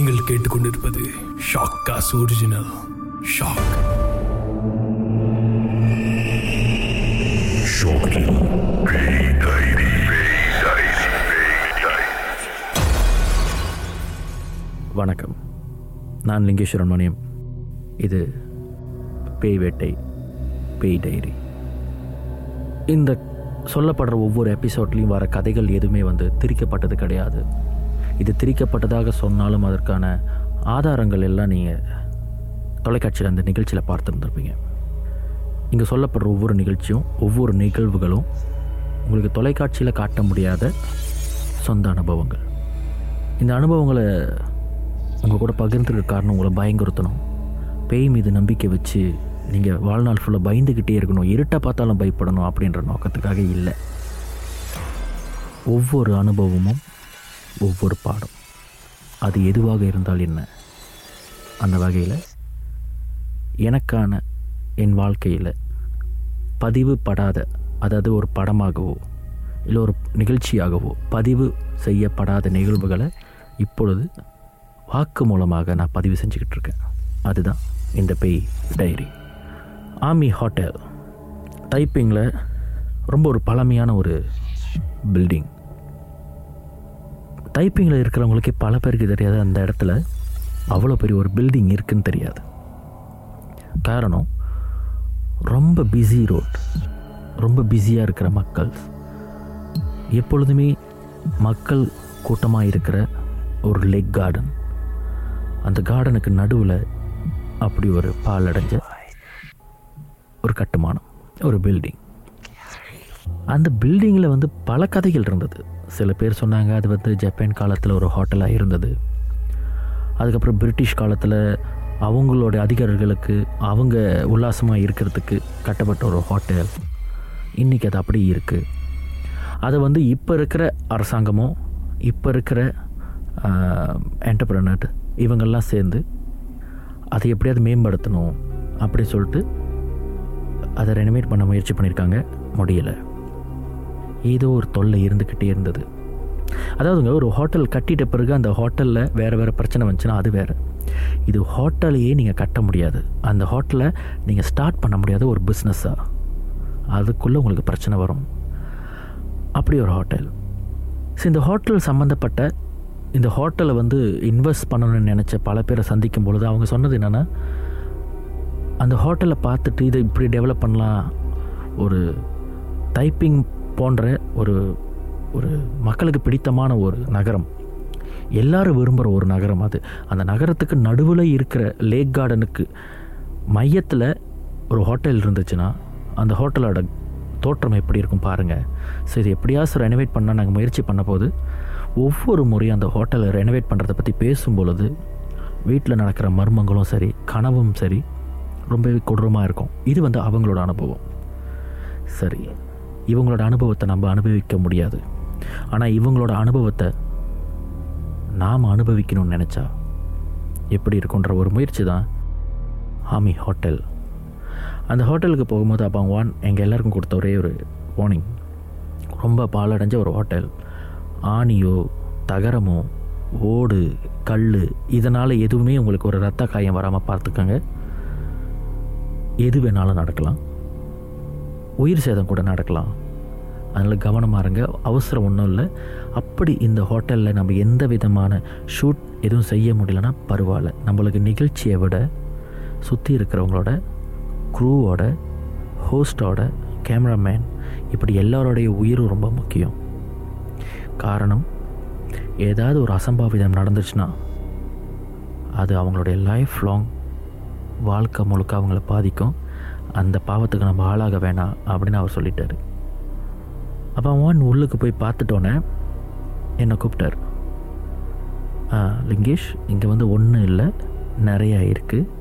நீங்கள் கேட்டுக்கொண்டிருப்பது shock cos original shock வணக்கம். நான் லிங்கேஸ்வரன் மணியம். இது பேய் வேட்டை பேய் டைரி. இந்த சொல்லப்படுற ஒவ்வொரு எபிசோட்லேயும் வர கதைகள் எதுவுமே வந்து திரிக்கப்பட்டது கிடையாது. திரிக்கப்பட்டதாக சொன்னாலும் அதற்கான ஆதாரங்கள் எல்லாம் நீங்கள் தொலைக்காட்சியில் அந்த நிகழ்ச்சியில் பார்த்துருந்துருப்பீங்க. இங்கே சொல்லப்படுற ஒவ்வொரு நிகழ்ச்சியும் ஒவ்வொரு நிகழ்வுகளும் உங்களுக்கு தொலைக்காட்சியில் காட்ட முடியாத சொந்த அனுபவங்கள். இந்த அனுபவங்களை உங்கள் கூட பகிர்ந்துருக்க காரணம் உங்களை பயங்குறுத்தணும் பேய் மீது நம்பிக்கை வச்சு நீங்கள் வாழ்நாள் ஃபுல்லாக பயந்துக்கிட்டே இருக்கணும் இருட்டை பார்த்தாலும் பயப்படணும் அப்படின்ற நோக்கத்துக்காக இல்லை. ஒவ்வொரு அனுபவமும் ஒவ்வொரு பாடம். அது எதுவாக இருந்தால் என்ன? அந்த வகையில் எனக்கான என் வாழ்க்கையில் பதிவு படாத அதாவது ஒரு படமாகவோ இல்லை ஒரு நிகழ்ச்சியாகவோ பதிவு செய்யப்படாத நிகழ்வுகளை இப்பொழுது வாக்கு மூலமாக நான் பதிவு செஞ்சுக்கிட்டு இருக்கேன். அதுதான் இந்த பேய் டைரி. ஆமி ஹோட்டல். டைப்பிங்கில் ரொம்ப ஒரு பழமையான ஒரு பில்டிங். டைப்பிங்கில் இருக்கிறவங்களுக்கே பல பேருக்கு தெரியாது அந்த இடத்துல அவ்வளோ பெரிய ஒரு பில்டிங் இருக்குன்னு தெரியாது. காரணம் ரொம்ப பிஸி ரோட் ரொம்ப பிஸியாக இருக்கிற மக்கள். எப்பொழுதுமே மக்கள் கூட்டமாக இருக்கிற ஒரு லெக் கார்டன் அந்த கார்டனுக்கு நடுவில் அப்படி ஒரு பால் அடைஞ்ச ஒரு கட்டுமானம் ஒரு பில்டிங் அந்த பில்டிங்கில் வந்து பல கதைகள் இருந்தது. சில பேர் சொன்னாங்க அது வந்து ஜப்பான் காலத்தில் ஒரு ஹோட்டலாக இருந்தது. அதுக்கப்புறம் பிரிட்டிஷ் காலத்தில் அவங்களோட அதிகாரிகளுக்கு அவங்க உல்லாசமாக இருக்கிறதுக்கு கட்டப்பட்ட ஒரு ஹோட்டல். இன்றைக்கி அது அப்படி இருக்குது அதை வந்து இப்போ இருக்கிற அரசாங்கமோ இப்போ இருக்கிற என்டர்பிரனர் இவங்கெல்லாம் சேர்ந்து அதை எப்படியாவது மேம்படுத்தணும் அப்படி சொல்லிட்டு அதை ரெனிமேட் பண்ண முயற்சி பண்ணியிருக்காங்க முடியலை. ஏதோ ஒரு தொல்லை இருந்துக்கிட்டே இருந்தது. அதாவதுங்க ஒரு ஹோட்டல் கட்டிட்ட பிறகு அந்த ஹோட்டலில் வேறு வேறு பிரச்சனை வந்துச்சுன்னா அது வேறு. இது ஹோட்டலையே நீங்கள் கட்ட முடியாது. அந்த ஹோட்டலை நீங்கள் ஸ்டார்ட் பண்ண முடியாத ஒரு பிஸ்னஸ்ஸாக அதுக்குள்ளே உங்களுக்கு பிரச்சனை வரும். அப்படி ஒரு ஹோட்டல். ஸோ இந்த ஹோட்டல் சம்மந்தப்பட்ட இந்த ஹோட்டலை வந்து இன்வெஸ்ட் பண்ணணும்னு நினச்ச பல பேரை சந்திக்கும் பொழுது அவங்க சொன்னது என்னென்னா அந்த ஹோட்டலை பார்த்துட்டு இதை இப்படி டெவலப் பண்ணலாம். ஒரு டைப்பிங் போன்ற ஒரு ஒரு மக்களுக்கு பிடித்தமான ஒரு நகரம். எல்லாரும் விரும்புகிற ஒரு நகரம் அது. அந்த நகரத்துக்கு நடுவில் இருக்கிற லேக் கார்டனுக்கு மையத்தில் ஒரு ஹோட்டல் இருந்துச்சுன்னா அந்த ஹோட்டலோட தோற்றம் எப்படி இருக்கும் பாருங்கள் ஸோ இது எப்படியாச்சும் ரெனோவேட் பண்ணால் நாங்கள் முயற்சி பண்ண போது ஒவ்வொரு முறையும் அந்த ஹோட்டலை ரெனோவேட் பண்ணுறதை பற்றி பேசும் பொழுது வீட்டில் நடக்கிற மர்மங்களும் சரி கனவும் சரி ரொம்பவே கொடூரமாக இருக்கும். இது வந்து அவங்களோட அனுபவம். சரி. இவங்களோட அனுபவத்தை நம்ம அனுபவிக்க முடியாது. ஆனால் இவங்களோட அனுபவத்தை நாம் அனுபவிக்கணும்னு நினச்சா எப்படி இருக்குன்ற ஒரு முயற்சி தான் ஆமி ஹோட்டல் அந்த ஹோட்டலுக்கு போகும்போது அப்போ அவங்க வான் எங்கள் எல்லாருக்கும் கொடுத்த ஒரே ஒரு வார்னிங் ரொம்ப பாலடைஞ்ச ஒரு ஹோட்டல். ஆணியோ தகரமோ ஓடு கல் இதனால் எதுவுமே உங்களுக்கு ஒரு ரத்த காயம் வராமல் பார்த்துக்கோங்க. எது வேணாலும் நடக்கலாம். உயிர் சேதம் கூட நடக்கலாம். அதனால் கவனமாக இருங்க. அவசரம் ஒன்றும் இல்லை. அப்படி இந்த ஹோட்டலில் நம்ம எந்த விதமான ஷூட் எதுவும் செய்ய முடியலன்னா பரவாயில்ல. நம்மளுக்கு நிகழ்ச்சியை விட சுற்றி இருக்கிறவங்களோட க்ரூவோட ஹோஸ்டோட கேமராமேன் இப்படி எல்லாரோடைய உயிரும் ரொம்ப முக்கியம். காரணம் ஏதாவது ஒரு அசம்பாவிதம் நடந்துச்சுன்னா அது அவங்களுடைய லைஃப் லாங் வாழ்க்கை முழுக்க அவங்கள பாதிக்கும். அந்த பாவத்துக்கு நம்ம ஆளாக வேணாம் அப்படின்னு அவர் சொல்லிட்டார். அப்போ அவன் உள்ளுக்கு போய் பார்த்துட்டோன்னே என்னை கூப்பிட்டார். லிங்கேஷ் இங்கே வந்து ஒன்றும் இல்லை நிறையா இருக்குது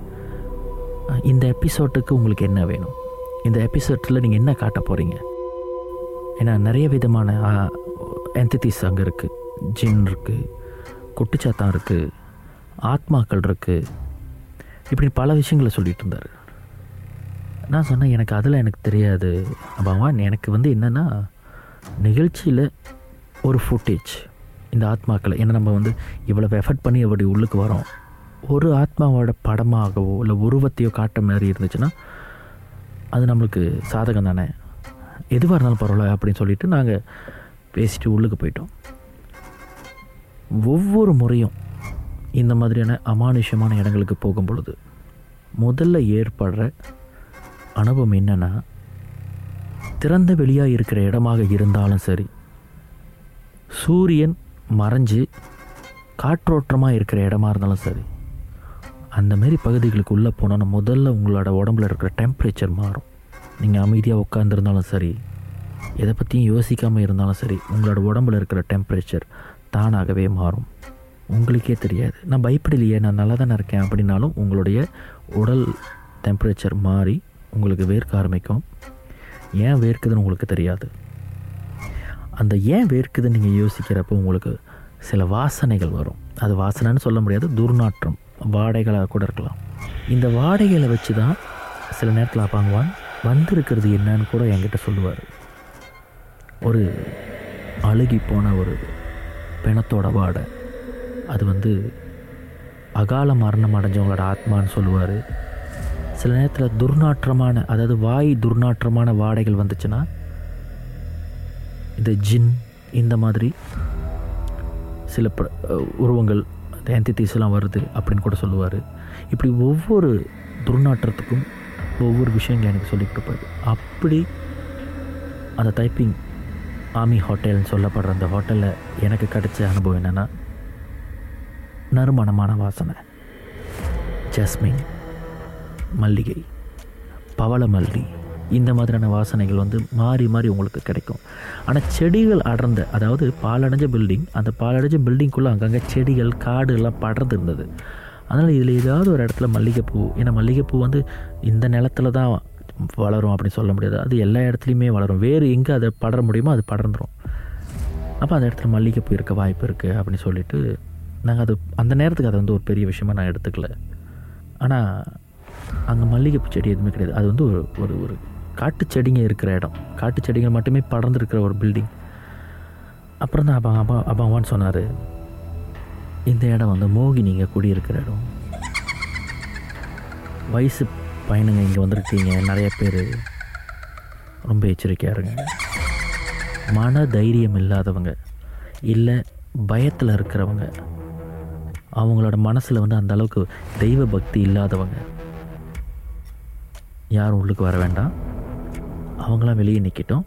இந்த எபிசோட்டுக்கு உங்களுக்கு என்ன வேணும்? இந்த எபிசோட்டில் நீங்கள் என்ன காட்ட போகிறீங்க ஏன்னா நிறைய விதமான என்டிட்டிஸ் அங்கே இருக்குது ஜின் இருக்குது குட்டிச்சாத்தான் இருக்குது ஆத்மாக்கள் இருக்குது இப்படி பல விஷயங்களை சொல்லிகிட்டு இருந்தார். நான் சொன்னேன் எனக்கு அதில் எனக்கு தெரியாது. பகவான் எனக்கு வந்து என்னென்னா நிகழ்ச்சியில் ஒரு ஃபுட்டேஜ் இந்த ஆத்மாக்களை ஏன்னா நம்ம வந்து இவ்வளோ எஃபர்ட் பண்ணி அப்படி உள்ளுக்கு வரோம். ஒரு ஆத்மாவோட படமாகவோ இல்லை உருவத்தையோ காட்ட மாதிரி இருந்துச்சுன்னா அது நம்மளுக்கு சாதகம் தானே. எதுவாக இருந்தாலும் பரவாயில்ல அப்படின்னு சொல்லிட்டு நாங்கள் பேசிட்டு உள்ளுக்கு போயிட்டோம். ஒவ்வொரு முறையும் இந்த மாதிரியான அமானுஷ்யமான இடங்களுக்கு போகும் பொழுது முதல்ல ஏற்படுற அனுபவம் என்னென்னா திறந்த வெளியாக இருக்கிற இடமாக இருந்தாலும் சரி சூரியன் மறைஞ்சு காற்றோட்டமாக இருக்கிற இடமா இருந்தாலும் சரி அந்தமாரி பகுதிகளுக்கு உள்ளே போனோன்னா முதல்ல உங்களோட உடம்புல இருக்கிற டெம்பரேச்சர் மாறும். நீங்கள் அமைதியாக உட்காந்துருந்தாலும் சரி எதை பற்றியும் யோசிக்காமல் இருந்தாலும் சரி உங்களோட உடம்புல இருக்கிற டெம்பரேச்சர் தானாகவே மாறும். உங்களுக்கே தெரியாது. நான் பயப்படலையே நான் நல்லா தானே இருக்கேன் அப்படின்னாலும் உங்களுடைய உடல் டெம்பரேச்சர் மாறி உங்களுக்கு வேர்க்க ஆரம்பிக்கும். ஏன் வேர்க்குதுன்னு உங்களுக்கு தெரியாது. அந்த ஏன் வேர்க்குதுன்னு நீங்கள் யோசிக்கிறப்போ உங்களுக்கு சில வாசனைகள் வரும். அது வாசனைன்னு சொல்ல முடியாது துர்நாற்றம். வாடைகளாக கூட இருக்கலாம். இந்த வாடைகளை வச்சு தான் சில நேரத்தில் அப்பாங்குவான் வந்திருக்கிறது என்னன்னு கூட என்கிட்ட சொல்லுவார். ஒரு அழுகி போன ஒரு பிணத்தோட வாடை. அது வந்து அகால மரணம் அடைஞ்சவங்களோட ஆத்மான்னு சொல்லுவார். சில நேரத்தில் துர்நாற்றமான அதாவது வாய் துர்நாற்றமான வாடைகள் வந்துச்சுன்னா இந்த ஜின் இந்த மாதிரி சில ப- உருவங்கள் என்டிட்டிஸ்லாம் வருது அப்படின்னு கூட சொல்லுவார். இப்படி ஒவ்வொரு துர்நாற்றத்துக்கும் ஒவ்வொரு விஷயங்கள் எனக்கு சொல்லிக் கொடுப்பாரு. அப்படி அந்த டைப்பிங் ஆமி ஹோட்டல்னு சொல்லப்படுற அந்த ஹோட்டலில் எனக்கு கிடைச்ச அனுபவம் என்னென்னா நறுமணமான வாசனை. ஜஸ்மின். மல்லிகை. பவள மல்லி. இந்த மாதிரியான வாசனைகள் வந்து மாறி மாறி உங்களுக்கு கிடைக்கும். ஆனால் செடிகள் அடர்ந்த அதாவது பாலடைஞ்ச பில்டிங் அந்த பாலடைஞ்ச பில்டிங்குள்ளே அங்கங்கே செடிகள் காடு எல்லாம் படர்ந்து இருந்தது. அதனால் இதில் ஏதாவது ஒரு இடத்துல மல்லிகைப்பூ ஏன்னா மல்லிகைப்பூ வந்து இந்த நிலத்துல தான் வளரும் அப்படின்னு சொல்ல முடியாது. அது எல்லா இடத்துலையுமே வளரும். வேறு எங்கே அதை படர முடியுமோ அது படர்ந்துடும் அப்போ அந்த இடத்துல மல்லிகைப்பூ இருக்க வாய்ப்பு இருக்குது அப்படின்னு சொல்லிட்டு நாங்கள் அது அந்த நேரத்துக்கு அதை வந்து ஒரு பெரிய விஷயமாக நான் எடுத்துக்கல. ஆனால் அங்கே மல்லிகைப்பூ செடி எதுவுமே கிடையாது. அது வந்து ஒரு ஒரு ஒரு காட்டு செடிங்க இருக்கிற இடம். காட்டு செடிகள் மட்டுமே படர்ந்துருக்கிற ஒரு பில்டிங் அப்புறம் தான் அப்பா அப்பா அப்பாவான்னு சொன்னார். இந்த இடம் வந்து மோகினிங்க குடியிருக்கிற இடம். வயசு பையனுங்க இங்கே வந்திருக்கீங்க. நிறைய பேர். ரொம்ப எச்சரிக்கையாக இருங்க. மன தைரியம் இல்லாதவங்க. இல்லை பயத்தில் இருக்கிறவங்க. அவங்களோட மனசில் வந்து அந்த அளவுக்கு தெய்வ பக்தி இல்லாதவங்க. யாரும் உள்ளுக்கு வர வேண்டாம். அவங்களாம் வெளியே நிற்கட்டும்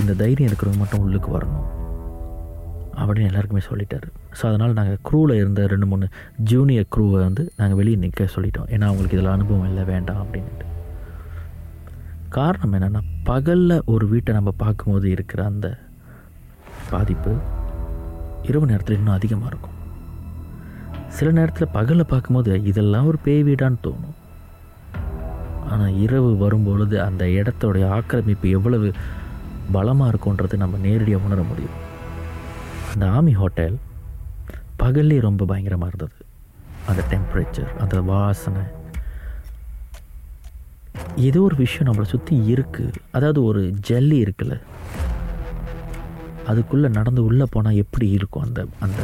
இந்த தைரியம் இருக்கிறவங்க மட்டும் உள்ளுக்கு வரணும். அப்படின்னு எல்லாருக்குமே சொல்லிட்டாரு. ஸோ அதனால் நாங்கள் க்ரூவில் இருந்த ரெண்டு மூணு ஜூனியர் க்ரூவை வந்து நாங்கள் வெளியே நிற்க சொல்லிட்டோம். ஏன்னா அவங்களுக்கு இதில் அனுபவம் இல்லை வேண்டாம் அப்படின்ட்டு காரணம் என்னென்னா பகலில் ஒரு வீட்டை நம்ம பார்க்கும்போது இருக்கிற அந்த பாதிப்பு இரவு நேரத்தில் இன்னும் அதிகமாக இருக்கும். சில நேரத்தில் பகலில் பார்க்கும்போது இதெல்லாம் ஒரு பேய் வீடான்னு தோணும். ஆனால் இரவு வரும்பொழுது அந்த இடத்தோடைய ஆக்கிரமிப்பு எவ்வளவு பலமாக இருக்குன்றது நம்ம நேரடியாக உணர முடியும். அந்த ஆமி ஹோட்டல் பகல்லே ரொம்ப பயங்கரமாக இருந்தது. அந்த டெம்பரேச்சர் அந்த வாசனை. ஏதோ ஒரு விஷயம் நம்மளை சுற்றி இருக்குது அதாவது ஒரு ஜல்லி இருக்குல்ல. அதுக்குள்ளே நடந்து உள்ளே போனால் எப்படி இருக்கும்? அந்த அந்த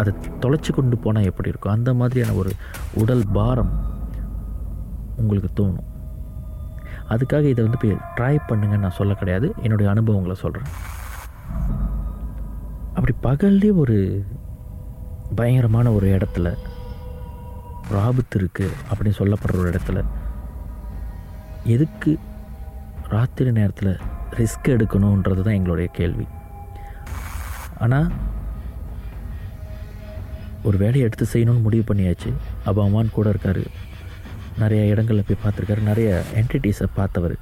அதை தொலைச்சி கொண்டு போனால் எப்படி இருக்கும்? அந்த மாதிரியான ஒரு உடல் பாரம் உங்களுக்கு தோணும். அதுக்காக இதை வந்து போய் ட்ரை பண்ணுங்கன்னு நான் சொல்ல கிடையாது. என்னுடைய அனுபவங்களை சொல்கிறேன் அப்படி பகல்லே ஒரு பயங்கரமான ஒரு இடத்துல ஒரு ஆபத்து இருக்குது அப்படின்னு சொல்லப்படுற ஒரு இடத்துல எதுக்கு ராத்திரி நேரத்தில் ரிஸ்க் எடுக்கணுன்றது தான் எங்களுடைய கேள்வி. ஆனால் ஒரு வேலையை எடுத்து செய்யணும்னு முடிவு பண்ணியாச்சு. அப்போ அம்மான் கூட இருக்கார். நிறைய இடங்களில் போய் பார்த்துருக்காரு. நிறைய என்டிட்டிஸை பார்த்தவர்.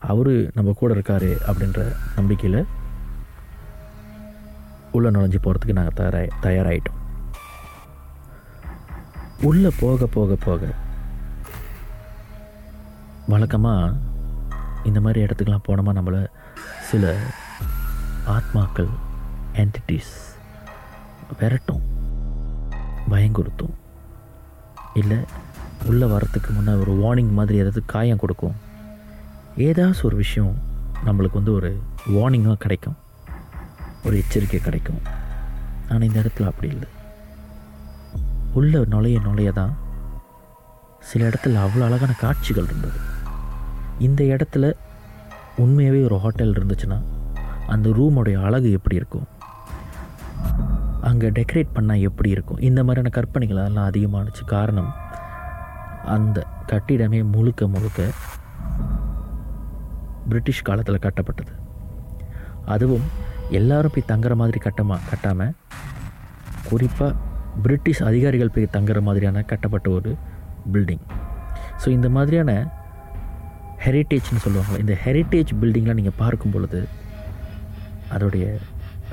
அவர் நம்ம கூட இருக்காரு அப்படின்ற நம்பிக்கையில் உள்ளே நுழைஞ்சு போகிறதுக்கு நாங்கள் தயாராக தயாராகிட்டோம் உள்ளே போக போக போக வழக்கமாக இந்த மாதிரி இடத்துக்கெலாம் போனோமா நம்மளை சில ஆத்மாக்கள் என்டிட்டிஸ் விரட்டும் பயங்குறுத்தும் இல்லை உள்ளே வரத்துக்கு முன்னே ஒரு வார்னிங் மாதிரி ஏதாவது காயம் கொடுக்கும். ஏதாச்சும் ஒரு விஷயம் நம்மளுக்கு வந்து ஒரு வார்னிங்காக கிடைக்கும். ஒரு எச்சரிக்கை கிடைக்கும். ஆனால் இந்த இடத்துல அப்படி இல்லை. உள்ள நுழைய நுழைய தான் சில இடத்துல அவ்வளோ அழகான காட்சிகள் இருந்தது. இந்த இடத்துல உண்மையாகவே ஒரு ஹோட்டல் இருந்துச்சுன்னா அந்த ரூமோடைய அழகு எப்படி இருக்கும்? அங்கே டெக்கரேட் பண்ணால் எப்படி இருக்கும்? இந்த மாதிரியான கற்பனைகள் அதெல்லாம் அதிகமானுச்சு காரணம் அந்த கட்டிடமே முழுக்க முழுக்க பிரிட்டிஷ் காலத்தில் கட்டப்பட்டது. அதுவும் எல்லாரும் போய் தங்குற மாதிரி கட்டமா கட்டாமல் குறிப்பாக பிரிட்டிஷ் அதிகாரிகள் போய் தங்குற மாதிரியான கட்டப்பட்ட ஒரு பில்டிங் ஸோ இந்த மாதிரியான ஹெரிட்டேஜ்னு சொல்லுவாங்க இந்த ஹெரிட்டேஜ் பில்டிங்லாம் நீங்கள் பார்க்கும் பொழுது அதோடைய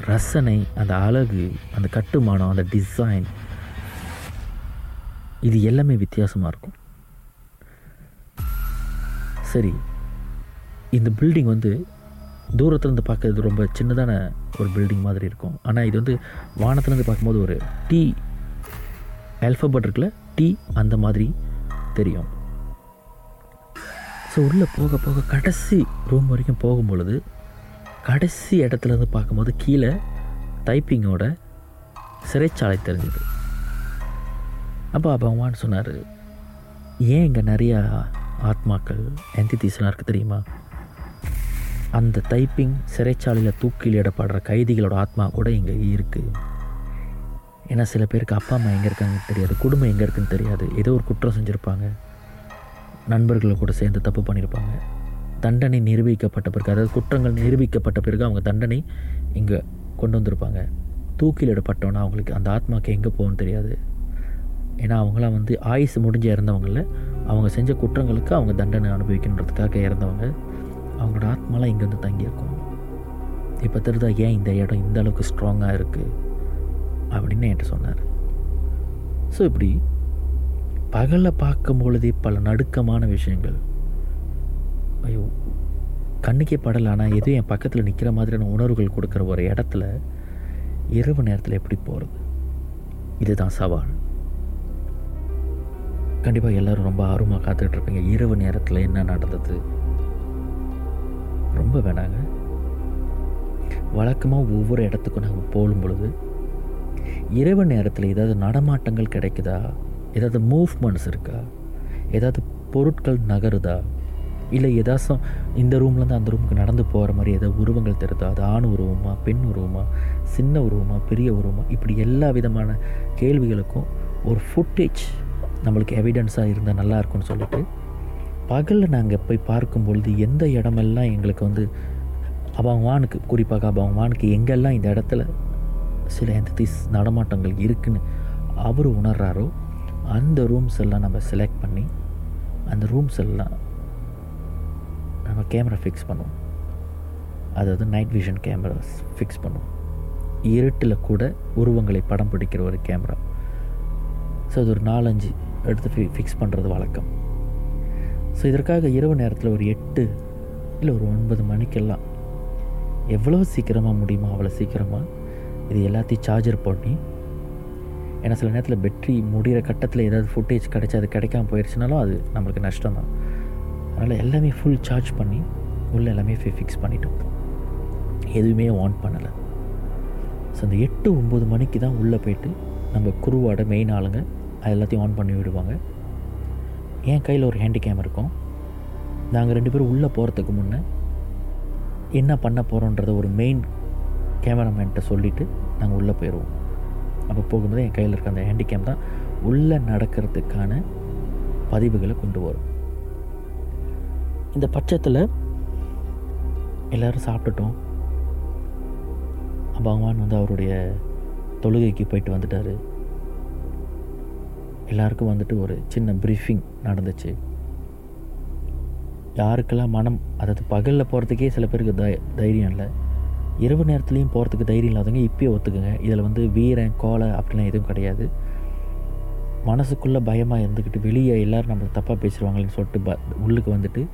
ரசனை அந்த அழகு அந்த கட்டுமானம் அந்த டிசைன் இது எல்லாமே வித்தியாசமாக இருக்கும். சரி இந்த பில்டிங் வந்து தூரத்துலேருந்து பார்க்கறது ரொம்ப சின்னதான ஒரு பில்டிங் மாதிரி இருக்கும். ஆனால் இது வந்து வானத்துலேருந்து பார்க்கும்போது ஒரு டி ஆல்ஃபபெட் இருக்குல்ல? டி அந்த மாதிரி தெரியும். ஸோ உள்ளே போக போக கடைசி ரூம் வரைக்கும் போகும்பொழுது கடைசி இடத்துலேருந்து பார்க்கும்போது கீழே டைப்பிங்கோட சிறைச்சாலை தெரிஞ்சுது. அப்போ பகவான் சொன்னார். ஏன் இங்கே நிறையா ஆத்மாக்கள் என்டிட்டிஸ்லாம் இருக்குது தெரியுமா? அந்த டைப்பிங் சிறைச்சாலையில் தூக்கிலிடப்படுற கைதிகளோட ஆத்மா கூட இங்கே இருக்குது ஏன்னா சில பேருக்கு அப்பா அம்மா எங்கே இருக்காங்கன்னு தெரியாது குடும்பம் எங்கே இருக்குன்னு தெரியாது. ஏதோ ஒரு குற்றம் செஞ்சுருப்பாங்க. நண்பர்களை கூட சேர்ந்து தப்பு பண்ணியிருப்பாங்க தண்டனை நிரூபிக்கப்பட்ட பிறகு அதாவது குற்றங்கள் நிரூபிக்கப்பட்ட பிறகு அவங்க தண்டனை இங்கே கொண்டு வந்திருப்பாங்க. தூக்கிலிடப்பட்டோன்னா அவங்களுக்கு அந்த ஆத்மாவுக்கு எங்கே போகணும்னு தெரியாது. ஏன்னா அவங்களாம் வந்து ஆயுசு முடிஞ்சு இறந்தவங்கள அவங்க செஞ்ச குற்றங்களுக்கு அவங்க தண்டனை அனுபவிக்கணுன்றதுக்காக இறந்தவங்க. அவங்களோட ஆத்மாலாம் இங்கே வந்து தங்கியிருக்கும். இப்போ தெரியுதா ஏன் இந்த இடம் இந்த அளவுக்கு ஸ்ட்ராங்காக இருக்குது அப்படின்னு என்கிட்ட சொன்னார். ஸோ இப்படி பகலில் பார்க்கும் பொழுதே பல நடுக்கமான விஷயங்கள் ஐயோ கண்ணுக்கே படலை. ஆனால் எதுவும் என் பக்கத்தில் நிற்கிற மாதிரியான உணர்வுகள் கொடுக்குற ஒரு இடத்துல இரவு நேரத்தில் எப்படி போகிறது இதுதான் சவால். கண்டிப்பாக எல்லோரும் ரொம்ப ஆர்வமாக காத்துக்கிட்டு இருப்பீங்க இரவு நேரத்தில் என்ன நடந்தது? ரொம்ப வேணாங்க. வழக்கமாக ஒவ்வொரு இடத்துக்கும் நாங்கள் போகும் பொழுது இரவு நேரத்தில் ஏதாவது நடமாட்டங்கள் கிடைக்குதா? ஏதாவது மூவ்மெண்ட்ஸ் இருக்கா? ஏதாவது பொருட்கள் நகருதா? இல்லை ஏதாச்சும் இந்த ரூம்லேருந்து அந்த ரூமுக்கு நடந்து போகிற மாதிரி ஏதாவது உருவங்கள் தெரியுதா அது ஆண் உருவமா பெண் உருவமா சின்ன உருவமா பெரிய உருவமா? இப்படி எல்லா விதமான கேள்விகளுக்கும் ஒரு ஃபுட்டேஜ் நம்மளுக்கு எவிடன்ஸாக இருந்தால் நல்லா இருக்கும்னு சொல்லிட்டு பகலில் நாங்கள் போய் பார்க்கும்பொழுது எந்த இடமெல்லாம் எங்களுக்கு வந்து அபங்கவானுக்கு குறிப்பாக அபங்கவானுக்கு எங்கெல்லாம் இந்த இடத்துல சில என்டிட்டிஸ் நடமாட்டங்கள் இருக்குன்னு அவர் உணர்றாரோ அந்த ரூம்ஸ் எல்லாம் நம்ம செலக்ட் பண்ணி அந்த ரூம்ஸ் எல்லாம் நம்ம கேமரா ஃபிக்ஸ் பண்ணுவோம். அதாவது நைட் விஷன் கேமராஸ் ஃபிக்ஸ் பண்ணுவோம். இருட்டில் கூட உருவங்களை படம் பிடிக்கிற ஒரு கேமரா. ஸோ அது ஒரு நாலஞ்சு எடுத்து ஃபி ஃபிக்ஸ் பண்ணுறது வழக்கம். ஸோ இதற்காக இரவு நேரத்தில் ஒரு எட்டு இல்லை ஒரு ஒன்பது மணிக்கெல்லாம் எவ்வளோ சீக்கிரமாக முடியுமோ அவ்வளோ சீக்கிரமாக இது எல்லாத்தையும் சார்ஜர் பண்ணி ஏன்னா சில நேரத்தில் பேட்ரி முடிகிற கட்டத்தில் ஏதாவது ஃபுட்டேஜ் கிடைச்சி அது கிடைக்காம போயிடுச்சுனாலும் அது நம்மளுக்கு நஷ்டம் தான் அதனால் எல்லாமே ஃபுல் சார்ஜ் பண்ணி உள்ளே எல்லாமே ஃபிக்ஸ் பண்ணிட்டோம். எதுவுமே ஆன் பண்ணலை. ஸோ அந்த எட்டு ஒம்பது மணிக்கு தான் உள்ளே போயிட்டு நம்ம குருவோட மெயின் ஆளுங்க அது எல்லாத்தையும் ஆன் பண்ணி விடுவாங்க. என் கையில் ஒரு ஹேண்டி கேம் இருக்கும். நாங்கள் ரெண்டு பேரும் உள்ளே போகிறதுக்கு முன்னே என்ன பண்ண போகிறோன்றத ஒரு மெயின் கேமராமேன்கிட்ட சொல்லிவிட்டு நாங்கள் உள்ளே போயிடுவோம் அப்போ போகும்போது என் கையில் இருக்க அந்த ஹேண்டிகேம் தான் உள்ளே நடக்கிறதுக்கான பதிவுகளை கொண்டு வரும். இந்த பட்சத்தில் எல்லோரும் சாப்பிட்டுட்டோம். பகவான் வந்து அவருடைய தொழுகைக்கு போயிட்டு வந்துட்டார். எல்லாருக்கும் வந்துட்டு ஒரு சின்ன ப்ரீஃபிங் நடந்துச்சு. யாருக்கெல்லாம் மனம் அதாவது பகலில் போகிறதுக்கே சில பேருக்கு தை தைரியம் இல்லை. இரவு நேரத்துலையும் போகிறதுக்கு தைரியம் இல்லாதவங்க இப்பயே ஒத்துக்குங்க. இதில் வந்து வீரன் கோலை அப்படிலாம் எதுவும் கிடையாது. மனசுக்குள்ளே பயமாக இருந்துக்கிட்டு வெளியே எல்லோரும் நம்ம தப்பாக பேசிடுவாங்களேன்னு சொல்லிட்டு ப உள்ளுக்கு வந்துட்டு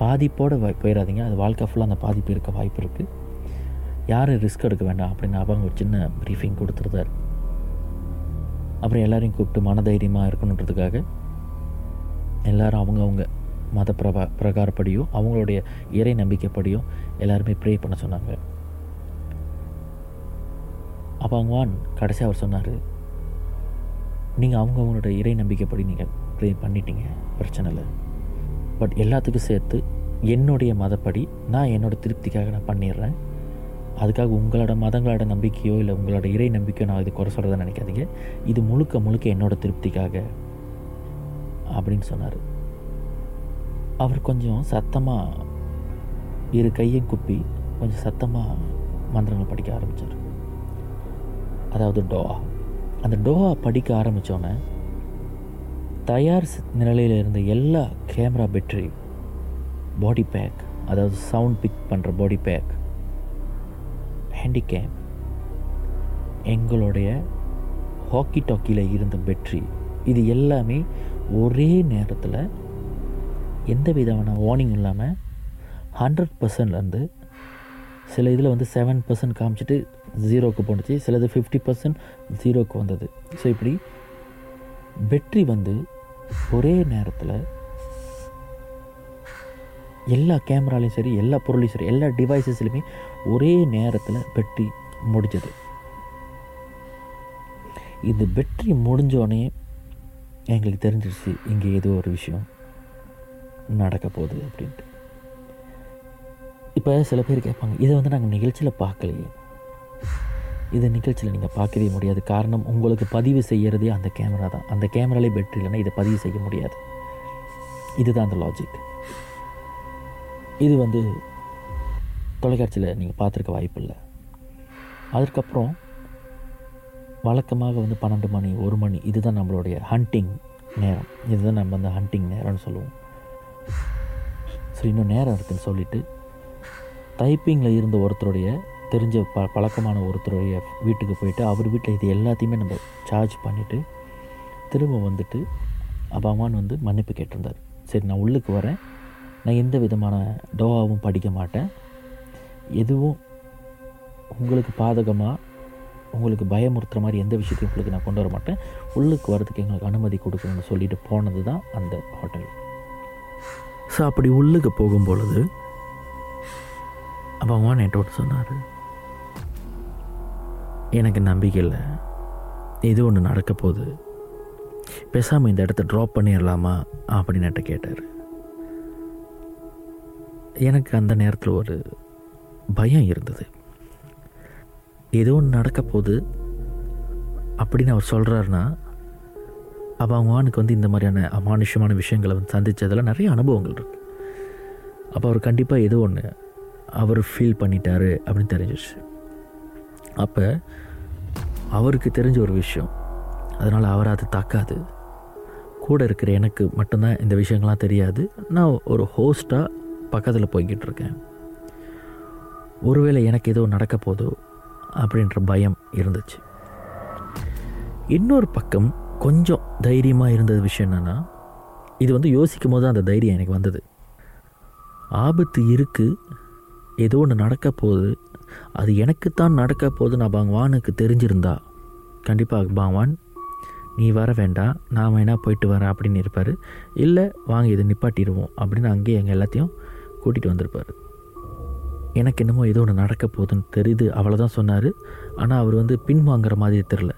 பாதிப்போடு போயிடாதீங்க அது வாழ்க்கை ஃபுல்லாக அந்த பாதிப்பு இருக்க வாய்ப்பு இருக்குது யாரும் ரிஸ்க் எடுக்க வேண்டாம் அப்படின்னு அவங்க ஒரு சின்ன ப்ரீஃபிங் கொடுத்துருந்தார். அப்புறம் எல்லோரையும் கூப்பிட்டு மனதைரியமாக இருக்கணுன்றதுக்காக எல்லோரும் அவங்கவுங்க மத பிரபா பிரகாரப்படியும் அவங்களுடைய இறை நம்பிக்கைப்படியும் எல்லாருமே ப்ரே பண்ண சொன்னாங்க. அப்போ அவங்கவான் கடைசியாக அவர் சொன்னார் நீங்கள் அவங்கவுங்களோட இறை நம்பிக்கைப்படி நீங்கள் ப்ரே பண்ணிட்டீங்க. பிரச்சனை இல்லை. பட் எல்லாத்துக்கும் சேர்த்து என்னுடைய மதப்படி நான் என்னோடய திருப்திக்காக நான் பண்ணிடுறேன். அதுக்காக உங்களோட மதங்களோட நம்பிக்கையோ இல்லை உங்களோட இறை நம்பிக்கையோ நான் இது குறை சொல்கிறத நினைக்காதீங்க. இது முழுக்க முழுக்க என்னோடய திருப்திக்காக அப்படின்னு சொன்னார். அவர் கொஞ்சம் சத்தமாக இரு கையும் குப்பி கொஞ்சம் சத்தமாக மந்திரங்கள் படிக்க ஆரம்பித்தார் அதாவது டோஹா. அந்த டோஹா படிக்க ஆரம்பித்தோன்னே தயார் நிலையில் இருந்த எல்லா கேமரா பேட்டரி பாடி பேக் அதாவது சவுண்ட் பிக் பண்ணுற பாடி பேக் ஹேண்டிகேம் எங்களுடைய ஹாக்கி டாக்கியில் இருந்த பேட்ரி இது எல்லாமே ஒரே நேரத்தில் எந்த விதமான வார்னிங் இல்லாமல் ஹண்ட்ரட் பர்சன்ட்லேருந்து சில இதில் வந்து செவன் பர்சன்ட் காமிச்சிட்டு ஜீரோக்கு போணுச்சு சிலது ஃபிஃப்டி பர்சன்ட் ஜீரோக்கு வந்தது. ஸோ இப்படி பெட்ரி வந்து ஒரே நேரத்தில் எல்லா கேமராலையும் சரி எல்லா பொருளையும் சரி எல்லா டிவைசஸ்லையுமே ஒரே நேரத்தில் பேட்ரி முடிஞ்சது. இது பெட்ரி முடிஞ்சோடனே எங்களுக்கு தெரிஞ்சிருச்சு இங்கே ஏதோ ஒரு விஷயம் நடக்க போகுது அப்படின்ட்டு. இப்போ சில பேர் கேட்பாங்க இதை வந்து நாங்கள் நிகழ்ச்சியில் பார்க்கலையே. இந்த நிகழ்ச்சியில் நீங்கள் பார்க்கவே முடியாது. காரணம் உங்களுக்கு பதிவு செய்கிறதே அந்த கேமரா தான். அந்த கேமராலே பெட்ரி இல்லைன்னா இதை பதிவு செய்ய முடியாது. இதுதான் அந்த லாஜிக் இது வந்து தொலைக்காட்சியில் நீங்கள் பார்த்துருக்க வாய்ப்பு இல்லை. அதுக்கப்புறம் வழக்கமாக வந்து பன்னெண்டு மணி ஒரு மணி இதுதான் நம்மளுடைய ஹண்டிங் நேரம். இதுதான் நம்ம அந்த ஹண்டிங் நேரம்னு சொல்லுவோம். ஸோ இன்னும் நேரம் இருக்குதுன்னு சொல்லிவிட்டு டைப்பிங்கில் இருந்த ஒருத்தருடைய தெரிஞ்ச ப பழக்கமான ஒருத்தருடைய வீட்டுக்கு போயிட்டு அவர் வீட்டில் இது எல்லாத்தையுமே நம்ம சார்ஜ் பண்ணிவிட்டு திரும்ப வந்துட்டு அபாமான் வந்து மன்னிப்பு கேட்டிருந்தார். சரி நான் உள்ளுக்கு வரேன். நான் எந்த விதமான டோவாவும் படிக்க மாட்டேன். எதுவும் உங்களுக்கு பாதகமாக உங்களுக்கு பயமுறுத்துகிற மாதிரி எந்த விஷயத்தையும் உங்களுக்கு நான் கொண்டு வர மாட்டேன். உள்ளுக்கு வரதுக்கு எங்களுக்கு அனுமதி கொடுக்கணும்னு சொல்லிட்டு போனது தான் அந்த ஹோட்டல். ஸோ அப்படி உள்ளுக்கு போகும்பொழுது அப்போ அவன் என்கிட்ட ஒன்று சொன்னார். எனக்கு நம்பிக்கை இல்லை. இது ஒன்று நடக்க போகுது. பேசாமல் இந்த இடத்த ட்ராப் பண்ணிடலாமா அப்படின்னு என்கிட்ட கேட்டார். எனக்கு அந்த நேரத்தில் ஒரு பயம் இருந்தது. ஏதோ ஒன்று நடக்க போகுது அப்படின்னு அவர் சொல்கிறாருன்னா அப்போ அவங்க அவனுக்கு வந்து இந்த மாதிரியான அமானுஷமான விஷயங்களை வந்து சந்தித்ததில் நிறைய அனுபவங்கள் இருக்குது அப்போ அவர் கண்டிப்பாக ஏதோ ஒன்று அவர் ஃபீல் பண்ணிட்டாரு அப்படின்னு தெரிஞ்சிருச்சு. அப்போ அவருக்கு தெரிஞ்ச ஒரு விஷயம். அதனால் அவரை அது தாக்காது. கூட இருக்கிற எனக்கு மட்டும்தான் இந்த விஷயங்கள்லாம் தெரியாது. நான் ஒரு ஹோஸ்ட்டாக பக்கத்தில் போய்கிட்டு இருக்கேன். ஒருவேளை எனக்கு ஏதோ நடக்க போதோ அப்படின்ற பயம் இருந்துச்சு. இன்னொரு பக்கம் கொஞ்சம் தைரியமாக இருந்த விஷயம் என்னென்னா இது வந்து யோசிக்கும் போது அந்த தைரியம் எனக்கு வந்தது. ஆபத்து இருக்குது ஏதோ ஒன்று நடக்க போகுது. அது எனக்குத்தான் நடக்க போகுதுன்னு பகவானுக்கு தெரிஞ்சிருந்தா. கண்டிப்பாக பகவான் நீ வர வேண்டாம். நான் வேணால் போயிட்டு வரேன் அப்படின்னு இருப்பார். இல்லை வாங்க இதை நிப்பாட்டிடுவோம் அப்படின்னு அங்கேயே எங்கள் எல்லாத்தையும் கூட்டிகிட்டு வந்திருப்பார். எனக்கு என்னமோ ஏதோ ஒன்று நடக்க போகுதுன்னு தெரியுது. அவ்வளோதான் சொன்னார். ஆனால் அவர் வந்து பின்வாங்குற மாதிரி தெரில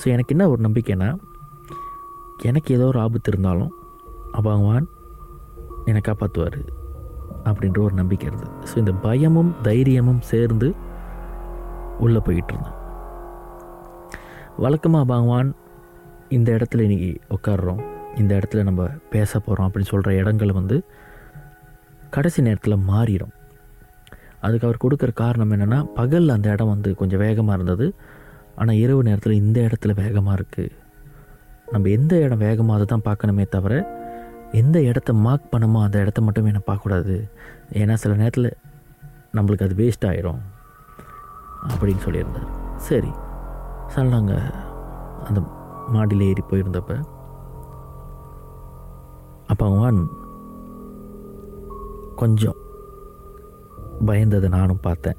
ஸோ எனக்கு என்ன ஒரு நம்பிக்கைன்னா எனக்கு ஏதோ ஒரு ஆபத்து இருந்தாலும் பகவான் என்னை காப்பாற்றுவார் அப்படின்ற ஒரு நம்பிக்கை இருந்தது. ஸோ இந்த பயமும் தைரியமும் சேர்ந்து உள்ளே போயிட்டு இருந்தேன் வழக்கமாக பகவான் இந்த இடத்துல இன்னைக்கு உட்காடுறோம் இந்த இடத்துல நம்ம பேச போகிறோம் அப்படின்னு சொல்கிற இடங்கள் வந்து கடைசி நேரத்தில் மாறிடும் அதுக்கு அவர் கொடுக்குற காரணம் என்னென்னா பகலில் அந்த இடம் வந்து கொஞ்சம் வேகமாக இருந்தது. ஆனால் இரவு நேரத்தில் இந்த இடத்துல வேகமாக இருக்குது நம்ம எந்த இடம் வேகமாக அதை தான் பார்க்கணுமே தவிர எந்த இடத்த மார்க் பண்ணமோ அந்த இடத்த மட்டுமே நான் பார்க்கக்கூடாது. ஏன்னா சில நேரத்தில் நம்மளுக்கு அது வேஸ்ட் ஆயிரும். அப்படின்னு சொல்லியிருந்தார். சரி. சார் நாங்கள் அந்த மாடியில் ஏறி போயிருந்தப்ப அப்போ அவன் கொஞ்சம் பயந்ததை நானும் பார்த்தேன்.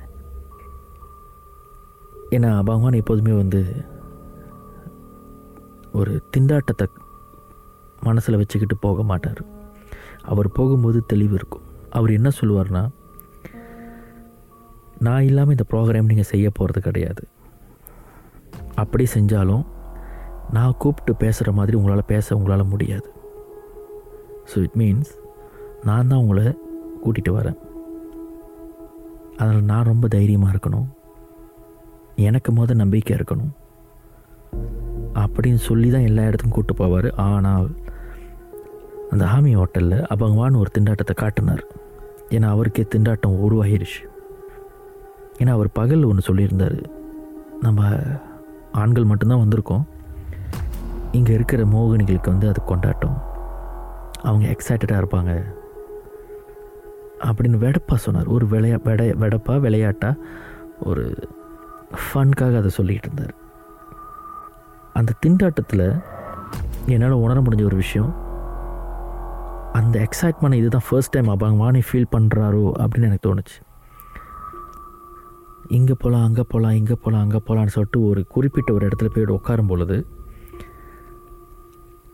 ஏன்னா பகவான் எப்போதுமே வந்து ஒரு திண்டாட்டத்தை மனசில் வச்சுக்கிட்டு போக மாட்டார். அவர் போகும்போது தெளிவு இருக்கும். அவர் என்ன சொல்லுவார்னா நான் இல்லாமல் இந்த ப்ரோக்ராம் நீங்கள் செய்ய போகிறது கிடையாது. அப்படி செஞ்சாலும் நான் கூப்பிட்டு பேசுகிற மாதிரி உங்களால் பேச உங்களால் முடியாது. ஸோ இட் மீன்ஸ் நான் தான் உங்களை கூட்டிகிட்டு வரேன். அதில் நான் ரொம்ப தைரியமாக இருக்கணும். எனக்கு முத நம்பிக்கை இருக்கணும். அப்படின்னு சொல்லி தான் எல்லா இடத்துக்கும் கூப்பிட்டு போவார். ஆனால் அந்த ஆமி ஹோட்டலில் அபங்கமான ஒரு திண்டாட்டத்தை காட்டினார். ஏன்னா அவருக்கே திண்டாட்டம் உருவாகிருச்சு ஏன்னா அவர் பகல் ஒன்று சொல்லியிருந்தார். நம்ம ஆண்கள் மட்டும்தான் வந்திருக்கோம். இங்கே இருக்கிற மோகினிகளுக்கு வந்து அது கொண்டாட்டம். அவங்க எக்ஸைட்டடாக இருப்பாங்க. அப்படின்னு வெடப்பா சொன்னார். ஒரு விளையா வெட வெடப்பா விளையாட்டாக ஒரு ஃபன்காக அதை சொல்லிகிட்டு இருந்தார். அந்த திண்டாட்டத்தில் என்னால் உணர முடிஞ்ச ஒரு விஷயம் அந்த எக்ஸைட்மெண்ட் இதுதான் ஃபர்ஸ்ட் டைம் அபாங்கவானே ஃபீல் பண்ணுறாரோ அப்படின்னு எனக்கு தோணுச்சு. இங்கே போகலாம் அங்கே போகலாம் இங்கே போகலாம் அங்கே போகலான்னு சொல்லிட்டு ஒரு குறிப்பிட்ட ஒரு இடத்துல போய் உட்காரும் பொழுது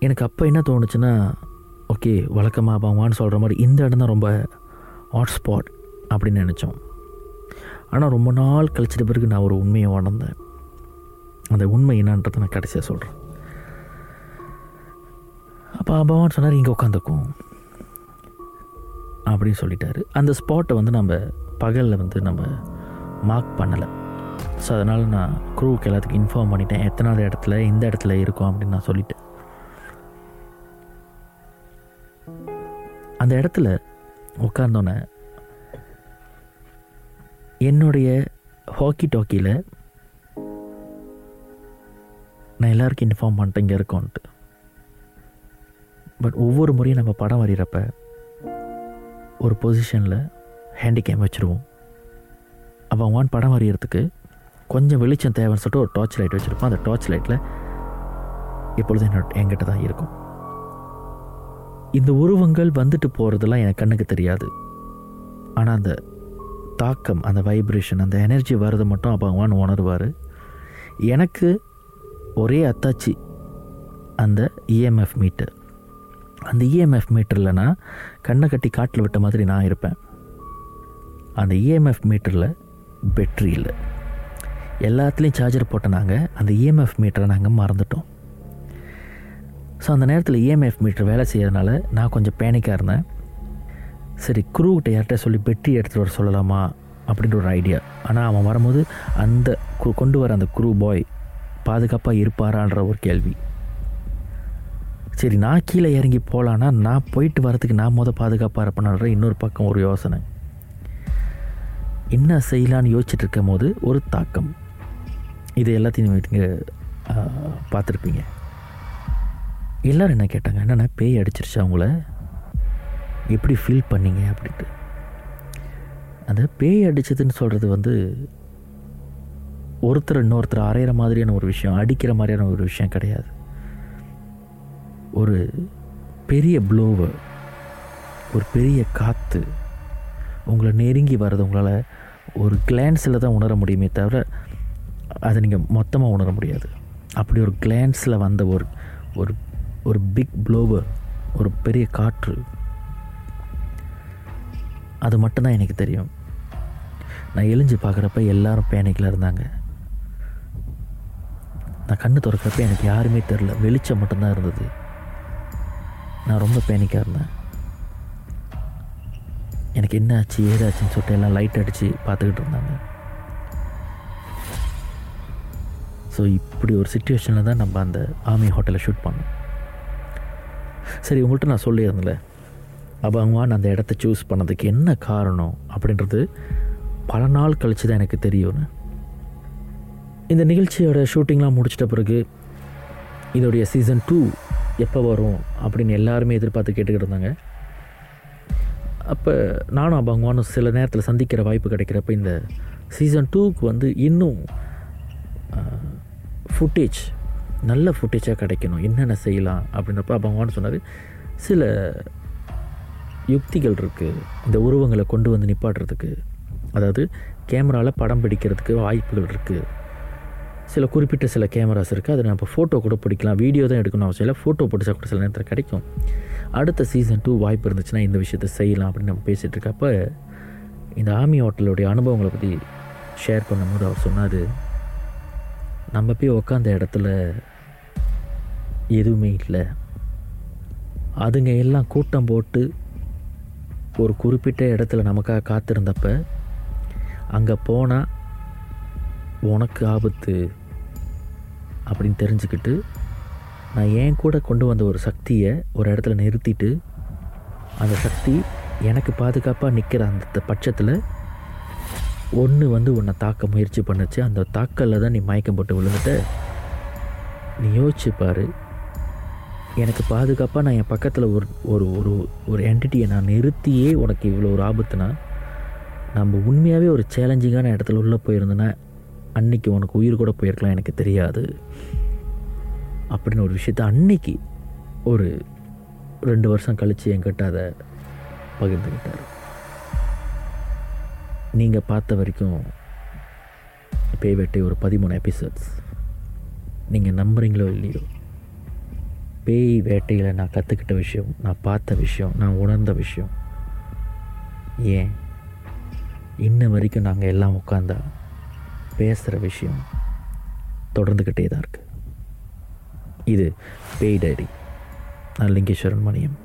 எனக்கு அப்போ என்ன தோணுச்சுன்னா ஓகே வழக்கமாக அபாங்கவான்னு சொல்கிற மாதிரி இந்த இடம் தான் ரொம்ப ஹாட் ஸ்பாட் அப்படின்னு நினச்சோம். ஆனால் ரொம்ப நாள் கழிச்சிட்ட பிறகு நான் ஒரு உண்மையை உணர்ந்தேன். அந்த உண்மை என்னன்றதை நான் கடைசியாக சொல்கிறேன் அப்போ அபாவான் சொன்னார் இங்கே உட்காந்துக்கும் அப்படின்னு சொல்லிட்டாரு. அந்த ஸ்பாட்டை வந்து நம்ம பகலில் வந்து நம்ம மார்க் பண்ணலை. ஸோ அதனால் நான் க்ரூவுக்கு எல்லாத்துக்கும் இன்ஃபார்ம் பண்ணிட்டேன். எத்தனாவது இடத்துல இந்த இடத்துல இருக்கும் அப்படின்னு நான் சொல்லிட்டேன். அந்த இடத்துல உட்கார்ந்தோன்னே என்னுடைய ஹாக்கி டாக்கியில் நான் எல்லாருக்கும் இன்ஃபார்ம் பண்ணிட்டேன் இங்கே இருக்கோன்ட்டு. பட் ஒவ்வொரு முறையும் நம்ம படம் வரைகிறப்ப ஒரு பொசிஷனில் ஹேண்டிகேம் வச்சுருவோம். அப்போ வான் படம் வரைகிறதுக்கு கொஞ்சம் வெளிச்சம் தேவைன்னு சொல்லிட்டு ஒரு டார்ச் லைட் வச்சுருப்போம். அந்த டார்ச் லைட்டில் எப்பொழுதும் என்னோட என்கிட்ட தான் இருக்கும். இந்த உருவங்கள் வந்துட்டு போகிறதெல்லாம் எனக்கு கண்ணுக்கு தெரியாது. ஆனால் அந்த தாக்கம் அந்த வைப்ரேஷன் அந்த எனர்ஜி வர்றது மட்டும் அப்போ வான் உணர்வார். எனக்கு ஒரே அத்தாச்சி அந்த இஎம்எஃப் மீட்டர் அந்த இஎம்எஃப் மீட்டரில் நான் கண்ணை கட்டி காட்டில் விட்ட மாதிரி நான் இருப்பேன். அந்த இஎம்எஃப் மீட்டரில் பெட்ரி இல்லை. எல்லாத்துலேயும் சார்ஜர் போட்ட நாங்கள் அந்த இஎம்எஃப் மீட்டரை நாங்கள் மறந்துட்டோம். ஸோ அந்த நேரத்தில் இஎம்எஃப் மீட்டர் வேலை செய்யறதுனால நான் கொஞ்சம் பேனிக்காக இருந்தேன். சரி குரூக்கிட்ட யார்கிட்ட சொல்லி பெட்ரி எடுத்துகிட்டு வர சொல்லலாமா அப்படின்ற ஒரு ஐடியா ஆனால் அவன் வரும்போது அந்த கு- கொண்டு வர அந்த குரூ பாய் பாதுகாப்பாக இருப்பாரான்ற ஒரு கேள்வி. சரி நான் கீழே இறங்கி போகலான்னா நான் போயிட்டு வரதுக்கு நான் மொதல் பாதுகாப்பாக இருப்பேன்ற இன்னொரு பக்கம் ஒரு யோசனை. என்ன செய்யலான்னு யோசிச்சுட்டு இருக்கும் போது ஒரு தாக்கம். இது எல்லாத்தையும் நீங்கள் பார்த்துருப்பீங்க. எல்லோரும் என்ன கேட்டாங்க? என்னென்ன பேய் அடிச்சிருச்சா அவங்கள எப்படி ஃபீல் பண்ணீங்க அப்படின்ட்டு. அந்த பேய் அடிச்சதுன்னு சொல்கிறது வந்து ஒருத்தர் இன்னொருத்தர் அரையிற மாதிரியான ஒரு விஷயம் அடிக்கிற மாதிரியான ஒரு விஷயம் கிடையாது. ஒரு பெரிய ப்ளோவை ஒரு பெரிய காற்று உங்களை நெருங்கி வர்றது உங்களால் ஒரு கிளான்ஸில் தான் உணர முடியுமே தவிர அதை நீங்கள் மொத்தமாக உணர முடியாது. அப்படி ஒரு கிளான்ஸில் வந்த ஒரு ஒரு ஒரு பிக் ப்ளோவர் ஒரு பெரிய காற்று அது மட்டும்தான் எனக்கு தெரியும். நான் எழிஞ்சு பார்க்குறப்ப எல்லாரும் பேனிக்கில் இருந்தாங்க. நான் கண்ணு திறக்கிறப்ப எனக்கு யாருமே தெரில வெளிச்சம் மட்டும்தான் இருந்தது. நான் ரொம்ப பேனிக்காக இருந்தேன். எனக்கு என்ன ஆச்சு ஏதாச்சுன்னு சொல்லிட்டு எல்லாம் லைட் அடித்து பார்த்துக்கிட்டு இருந்தாங்க. ஸோ இப்படி ஒரு சுச்சுவேஷனில் தான் நம்ம அந்த ஆமி ஹோட்டலை ஷூட் பண்ணோம். சரி உங்கள்கிட்ட நான் சொல்லியிருந்தேன்ல. அவங்க அந்த இடத்த சூஸ் பண்ணதுக்கு என்ன காரணம் அப்படின்றது பல நாள் கழிச்சு தான் எனக்கு தெரியும்னு. இந்த நிகழ்ச்சியோட ஷூட்டிங்லாம் முடிச்சிட்ட பிறகு இதோடைய சீசன் டூ எப்போ வரும் அப்படின்னு எல்லாருமே எதிர்பார்த்து கேட்டுக்கிட்டு இருந்தாங்க. அப்போ நானும் பகவானும் சில நேரத்தில் சந்திக்கிற வாய்ப்பு கிடைக்கிறப்ப இந்த சீசன் டூக்கு வந்து இன்னும் ஃபுட்டேஜ் நல்ல ஃபுட்டேஜாக கிடைக்கணும். என்னென்ன செய்யலாம் அப்படின்றப்ப பகவான் சொன்னார். சில யுக்திகள் இருக்குது இந்த உருவங்களை கொண்டு வந்து நிப்பாட்டுறதுக்கு. அதாவது கேமராவில் படம் பிடிக்கிறதுக்கு வாய்ப்புகள் இருக்குது சில குறிப்பிட்ட சில கேமராஸ் இருக்குது அதை நம்ம ஃபோட்டோ கூட பிடிக்கலாம். வீடியோ தான் எடுக்கணும் அவசியம் இல்லை. ஃபோட்டோ பிடிச்சா கூட சில நேரத்தில் கிடைக்கும். அடுத்த சீசன் டூ வாய்ப்பு இருந்துச்சுன்னா இந்த விஷயத்தை செய்யலாம் அப்படின்னு நம்ம பேசிகிட்டு இருக்கப்ப இந்த ஆமி ஹோட்டலுடைய அனுபவங்களை பற்றி ஷேர் பண்ணும்போது அவர் சொன்னார் நம்ம போய் உக்காந்த இடத்துல எதுவுமே இல்லை. அதுங்க எல்லாம் கூட்டம் போட்டு ஒரு குறிப்பிட்ட இடத்துல நமக்காக காத்திருந்தப்ப அங்கே போனால் உனக்கு ஆபத்து. அப்படின்னு தெரிஞ்சுக்கிட்டு நான் என் கூட கொண்டு வந்த ஒரு சக்தியை ஒரு இடத்துல நிறுத்திட்டு அந்த சக்தி எனக்கு பாதுகாப்பாக நிற்கிற அந்த பட்சத்தில் ஒன்று வந்து உன்னை தாக்க முயற்சி பண்ணுச்சு. அந்த தாக்கலில் தான் நீ மயக்கம் போட்டு விழுந்துட்ட. நீ யோசிச்சு பாரு. எனக்கு பாதுகாப்பாக நான் என் பக்கத்தில் ஒரு ஒரு ஒரு ஒரு என்டிட்டியை நான் நிறுத்தியே உனக்கு இவ்வளோ ஒரு ஆபத்துனா நம்ம உண்மையாகவே ஒரு சேலஞ்சிங்கான இடத்துல உள்ளே போயிருந்தேன்னா அன்னைக்கு உனக்கு உயிர் கூட போயிருக்கலாம் எனக்கு தெரியாது. அப்படின்னு ஒரு விஷயத்த அன்னைக்கு ஒரு ரெண்டு வருஷம் கழித்து என்கிட்ட அதை பகிர்ந்துக்கிட்டார். நீங்கள் பார்த்த வரைக்கும் பேய் வேட்டை ஒரு பதிமூணு எபிசோட்ஸ் நீங்கள் நம்புகிறீங்களோ இல்லையோ பேய் வேட்டையில் நான் கற்றுக்கிட்ட விஷயம் நான் பார்த்த விஷயம் நான் உணர்ந்த விஷயம் ஏன்? இன்ன வரைக்கும் நாங்கள் எல்லாம் உட்காந்தா பேசுகிற விஷயம் தொடர்ந்துக்கிட்டே தான் இருக்குது இது பேய் டைரி. நான் லிங்கேஸ்வரன் மணியம்.